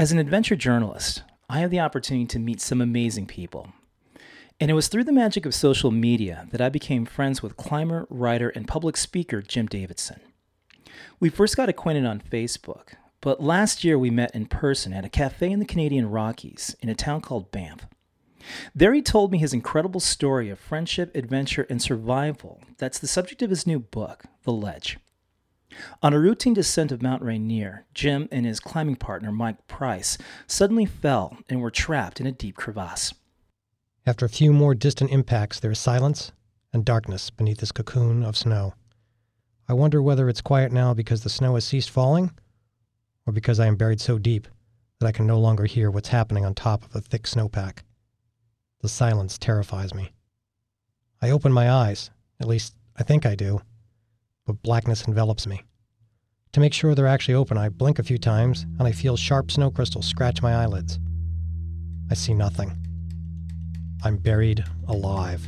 As an adventure journalist, I have the opportunity to meet some amazing people. And it was through the magic of social media that I became friends with climber, writer, and public speaker Jim Davidson. We first got acquainted on Facebook, but last year we met in person at a cafe in the Canadian Rockies in a town called Banff. There he told me his incredible story of friendship, adventure, and survival that's the subject of his new book, The Ledge. On a routine descent of Mount Rainier, Jim and his climbing partner, Mike Price, suddenly fell and were trapped in a deep crevasse. After a few more distant impacts, there is silence and darkness beneath this cocoon of snow. I wonder whether it's quiet now because the snow has ceased falling, or because I am buried so deep that I can no longer hear what's happening on top of a thick snowpack. The silence terrifies me. I open my eyes, at least I think I do, but blackness envelops me. To make sure they're actually open, I blink a few times and I feel sharp snow crystals scratch my eyelids. I see nothing. I'm buried alive.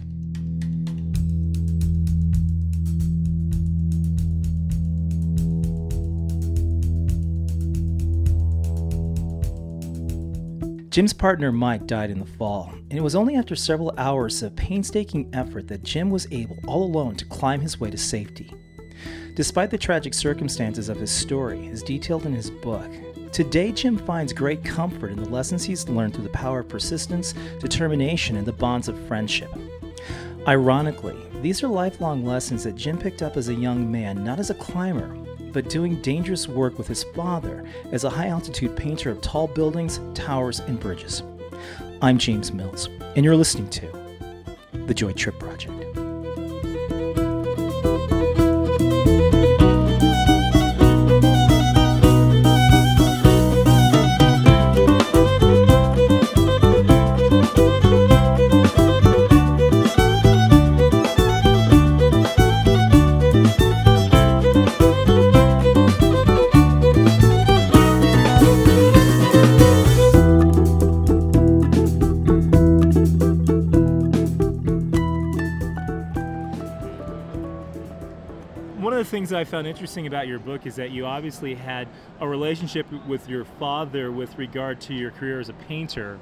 Jim's partner Mike died in the fall, and it was only after several hours of painstaking effort that Jim was able, all alone, to climb his way to safety. Despite the tragic circumstances of his story, as detailed in his book, today Jim finds great comfort in the lessons he's learned through the power of persistence, determination, and the bonds of friendship. Ironically, these are lifelong lessons that Jim picked up as a young man, not as a climber, but doing dangerous work with his father as a high altitude painter of tall buildings, towers, and bridges. I'm James Mills, and you're listening to The Joy Trip Project. One of the things that I found interesting about your book is that you obviously had a relationship with your father with regard to your career as a painter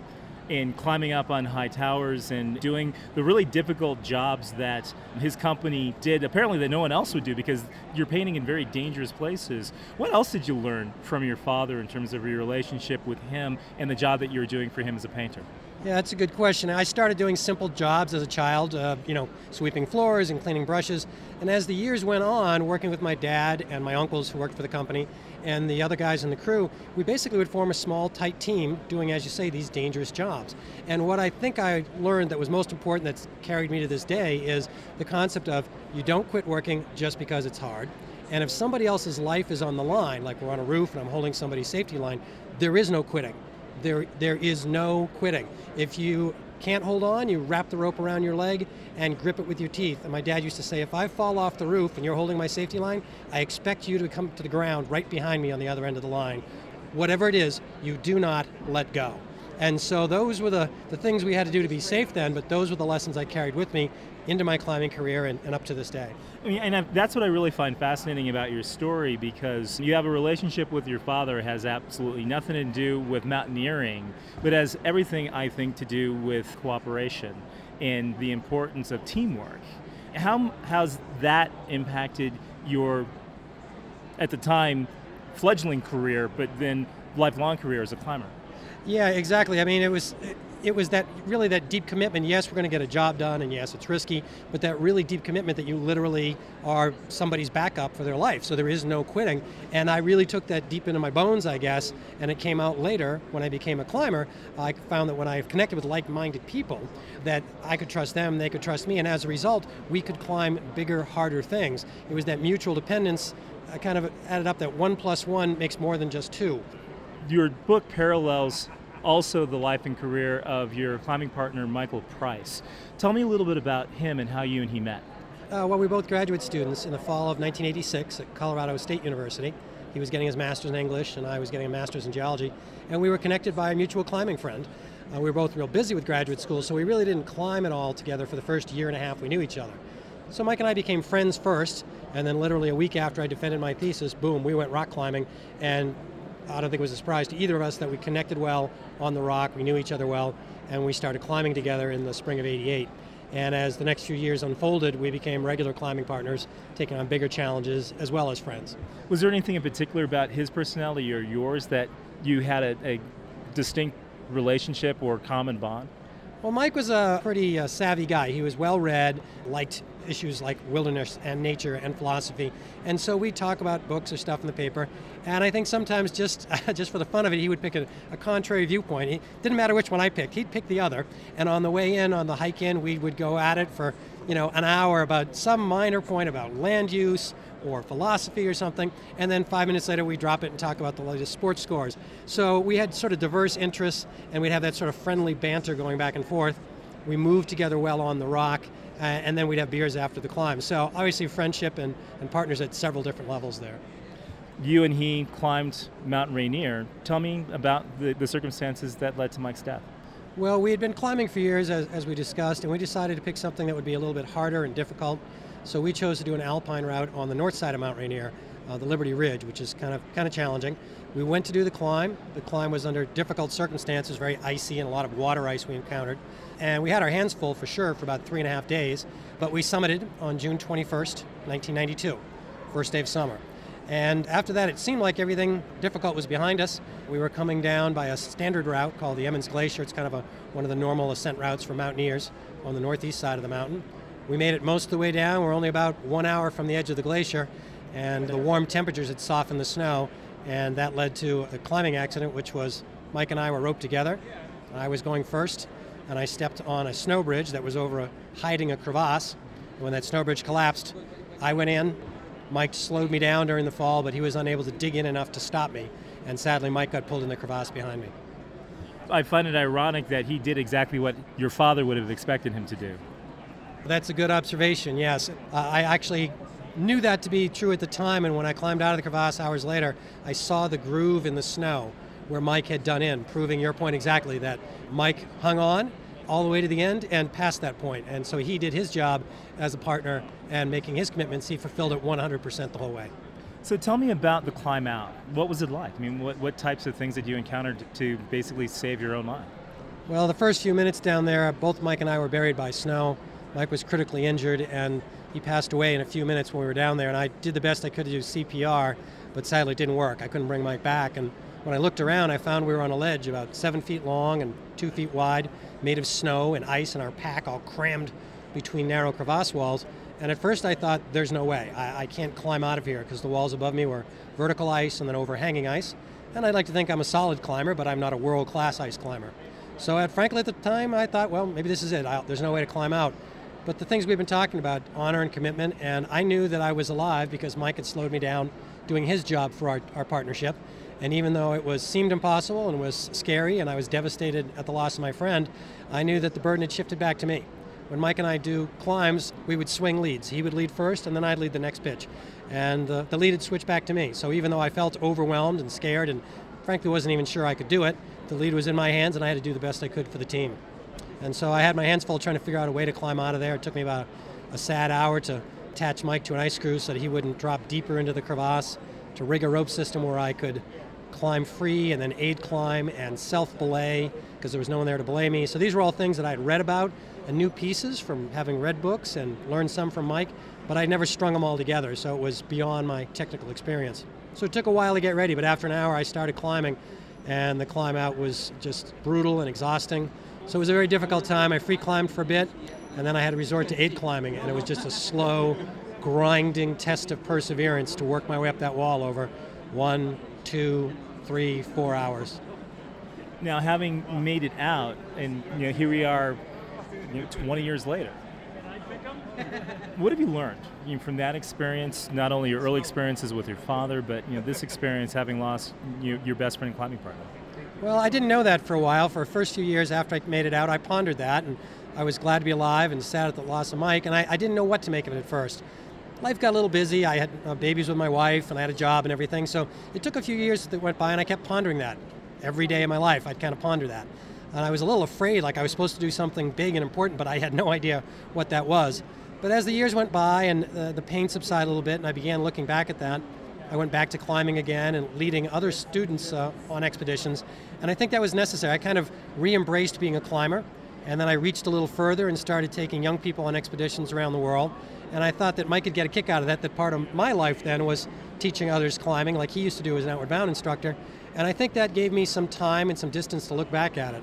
and climbing up on high towers and doing the really difficult jobs that his company did, apparently that no one else would do because you're painting in very dangerous places. What else did you learn from your father in terms of your relationship with him and the job that you were doing for him as a painter? Yeah, that's a good question. I started doing simple jobs as a child, uh, you know, sweeping floors and cleaning brushes. And as the years went on, working with my dad and my uncles who worked for the company and the other guys in the crew, we basically would form a small, tight team doing, as you say, these dangerous jobs. And what I think I learned that was most important that's carried me to this day is the concept of you don't quit working just because it's hard. And if somebody else's life is on the line, like we're on a roof and I'm holding somebody's safety line, there is no quitting there there is no quitting. If you can't hold on, you wrap the rope around your leg and grip it with your teeth. And my dad used to say, if I fall off the roof and you're holding my safety line, I expect you to come to the ground right behind me on the other end of the line. Whatever it is, you do not let go. And so those were the, the things we had to do to be safe then, but those were the lessons I carried with me into my climbing career and, and up to this day. I mean, and I, that's what I really find fascinating about your story because you have a relationship with your father has absolutely nothing to do with mountaineering, but has everything I think to do with cooperation and the importance of teamwork. How has that impacted your, at the time, fledgling career, but then lifelong career as a climber? Yeah, exactly. I mean, it was it was that really that deep commitment. Yes, we're going to get a job done, and yes, it's risky, but that really deep commitment that you literally are somebody's backup for their life. So there is no quitting. And I really took that deep into my bones, I guess. And it came out later when I became a climber. I found that when I connected with like-minded people, that I could trust them, they could trust me, and as a result, we could climb bigger, harder things. It was that mutual dependence. I kind of added up that one plus one makes more than just two. Your book parallels also the life and career of your climbing partner, Michael Price. Tell me a little bit about him and how you and he met. Uh, well, we were both graduate students in the fall of 1986 at Colorado State University. He was getting his master's in English, and I was getting a master's in geology. And we were connected by a mutual climbing friend. Uh, we were both real busy with graduate school, so we really didn't climb at all together for the first year and a half we knew each other. So Mike and I became friends first, and then literally a week after I defended my thesis, boom, we went rock climbing, and I don't think it was a surprise to either of us that we connected well on the rock, we knew each other well, and we started climbing together in the spring of 88. And as the next few years unfolded, we became regular climbing partners, taking on bigger challenges as well as friends. Was there anything in particular about his personality or yours that you had a, a distinct relationship or common bond? Well, Mike was a pretty uh, savvy guy. He was well read, liked issues like wilderness and nature and philosophy. And so we'd talk about books or stuff in the paper. And I think sometimes just just for the fun of it, he would pick a, a contrary viewpoint. It didn't matter which one I picked, he'd pick the other. And on the way in, on the hike in, we would go at it for you know an hour about some minor point about land use or philosophy or something, and then five minutes later we drop it and talk about the latest sports scores. So we had sort of diverse interests, and we'd have that sort of friendly banter going back and forth. We moved together well on the rock, and then we'd have beers after the climb. So obviously friendship and, and partners at several different levels there. You and he climbed Mount Rainier. Tell me about the, the circumstances that led to Mike's death. Well, we had been climbing for years, as, as we discussed, and we decided to pick something that would be a little bit harder and difficult. So we chose to do an alpine route on the north side of Mount Rainier, uh, the Liberty Ridge, which is kind of kind of challenging. We went to do the climb. The climb was under difficult circumstances, very icy and a lot of water ice we encountered. And we had our hands full for sure for about three and a half days, but we summited on June 21st, 1992, first day of summer. And after that, it seemed like everything difficult was behind us. We were coming down by a standard route called the Emmons Glacier. It's kind of a, one of the normal ascent routes for mountaineers on the northeast side of the mountain. We made it most of the way down. We're only about one hour from the edge of the glacier, and the warm temperatures had softened the snow, and that led to a climbing accident, which was Mike and I were roped together. I was going first, and I stepped on a snow bridge that was over a, hiding a crevasse. And when that snow bridge collapsed, I went in. Mike slowed me down during the fall, but he was unable to dig in enough to stop me. And sadly, Mike got pulled in the crevasse behind me. I find it ironic that he did exactly what your father would have expected him to do. That's a good observation, yes. Uh, I actually knew that to be true at the time, and when I climbed out of the crevasse hours later, I saw the groove in the snow where Mike had done in, proving your point exactly that Mike hung on all the way to the end and past that point. And so he did his job as a partner and making his commitments, he fulfilled it 100% the whole way. So tell me about the climb out. What was it like? I mean, what, what types of things did you encounter to basically save your own life? Well, the first few minutes down there, both Mike and I were buried by snow. Mike was critically injured and he passed away in a few minutes when we were down there. And I did the best I could to do CPR, but sadly it didn't work. I couldn't bring Mike back. And when I looked around, I found we were on a ledge about seven feet long and two feet wide, made of snow and ice, and our pack all crammed between narrow crevasse walls. And at first I thought, there's no way. I, I can't climb out of here because the walls above me were vertical ice and then overhanging ice. And I'd like to think I'm a solid climber, but I'm not a world class ice climber. So, at, frankly, at the time, I thought, well, maybe this is it. I, there's no way to climb out. But the things we've been talking about, honor and commitment, and I knew that I was alive because Mike had slowed me down doing his job for our, our partnership. And even though it was seemed impossible and was scary and I was devastated at the loss of my friend, I knew that the burden had shifted back to me. When Mike and I do climbs, we would swing leads. He would lead first and then I'd lead the next pitch. And the, the lead had switched back to me. So even though I felt overwhelmed and scared and frankly wasn't even sure I could do it, the lead was in my hands and I had to do the best I could for the team. And so I had my hands full trying to figure out a way to climb out of there. It took me about a sad hour to attach Mike to an ice screw so that he wouldn't drop deeper into the crevasse, to rig a rope system where I could climb free and then aid climb and self belay because there was no one there to belay me. So these were all things that I had read about and knew pieces from having read books and learned some from Mike, but I'd never strung them all together, so it was beyond my technical experience. So it took a while to get ready, but after an hour I started climbing and the climb out was just brutal and exhausting. So it was a very difficult time. I free climbed for a bit, and then I had to resort to aid climbing, and it was just a slow, grinding test of perseverance to work my way up that wall over one, two, three, four hours. Now, having made it out, and you know, here we are, you know, 20 years later. what have you learned you know, from that experience? Not only your early experiences with your father, but you know, this experience having lost you, your best friend and climbing partner. Well, I didn't know that for a while. For the first few years after I made it out, I pondered that, and I was glad to be alive and sad at the loss of Mike, and I, I didn't know what to make of it at first. Life got a little busy. I had uh, babies with my wife, and I had a job and everything. So it took a few years that went by, and I kept pondering that. Every day of my life, I'd kind of ponder that. And I was a little afraid, like I was supposed to do something big and important, but I had no idea what that was. But as the years went by and uh, the pain subsided a little bit, and I began looking back at that, I went back to climbing again and leading other students uh, on expeditions. And I think that was necessary. I kind of re embraced being a climber. And then I reached a little further and started taking young people on expeditions around the world. And I thought that Mike could get a kick out of that, that part of my life then was teaching others climbing, like he used to do as an outward bound instructor. And I think that gave me some time and some distance to look back at it.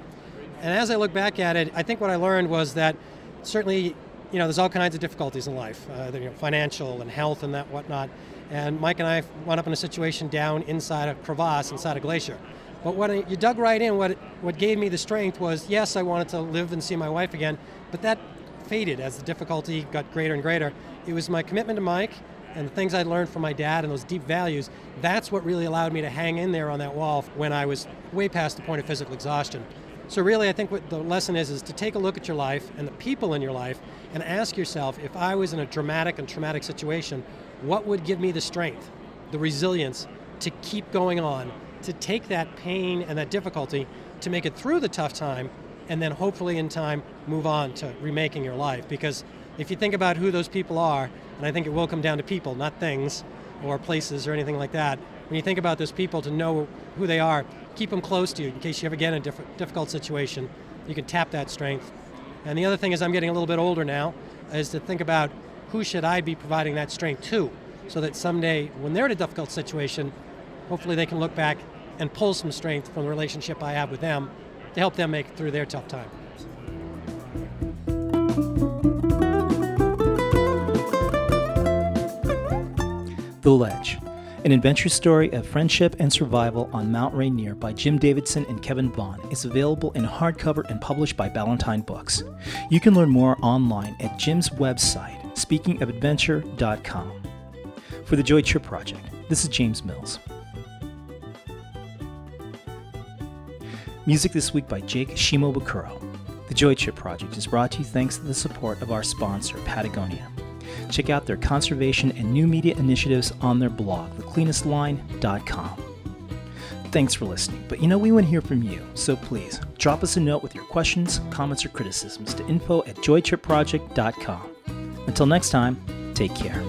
And as I look back at it, I think what I learned was that certainly, you know, there's all kinds of difficulties in life, uh, you know, financial and health and that whatnot. And Mike and I wound up in a situation down inside a crevasse, inside a glacier. But when you dug right in, what, what gave me the strength was yes, I wanted to live and see my wife again, but that faded as the difficulty got greater and greater. It was my commitment to Mike and the things I learned from my dad and those deep values. That's what really allowed me to hang in there on that wall when I was way past the point of physical exhaustion. So really, I think what the lesson is is to take a look at your life and the people in your life and ask yourself, if I was in a dramatic and traumatic situation, what would give me the strength, the resilience to keep going on, to take that pain and that difficulty, to make it through the tough time, and then hopefully in time move on to remaking your life. Because if you think about who those people are, and I think it will come down to people, not things or places or anything like that, when you think about those people to know who they are, keep them close to you in case you ever get in a diff- difficult situation. You can tap that strength. And the other thing is, I'm getting a little bit older now, is to think about who should I be providing that strength to, so that someday when they're in a difficult situation, hopefully they can look back and pull some strength from the relationship I have with them to help them make through their tough time. The Ledge an adventure story of friendship and survival on Mount Rainier by Jim Davidson and Kevin Vaughan is available in hardcover and published by Ballantine Books. You can learn more online at Jim's website, speakingofadventure.com. For the Joy Trip Project, this is James Mills. Music this week by Jake Shimabukuro. The Joy Trip Project is brought to you thanks to the support of our sponsor, Patagonia. Check out their conservation and new media initiatives on their blog, thecleanestline.com. Thanks for listening, but you know we want to hear from you, so please drop us a note with your questions, comments, or criticisms to info at joytripproject.com. Until next time, take care.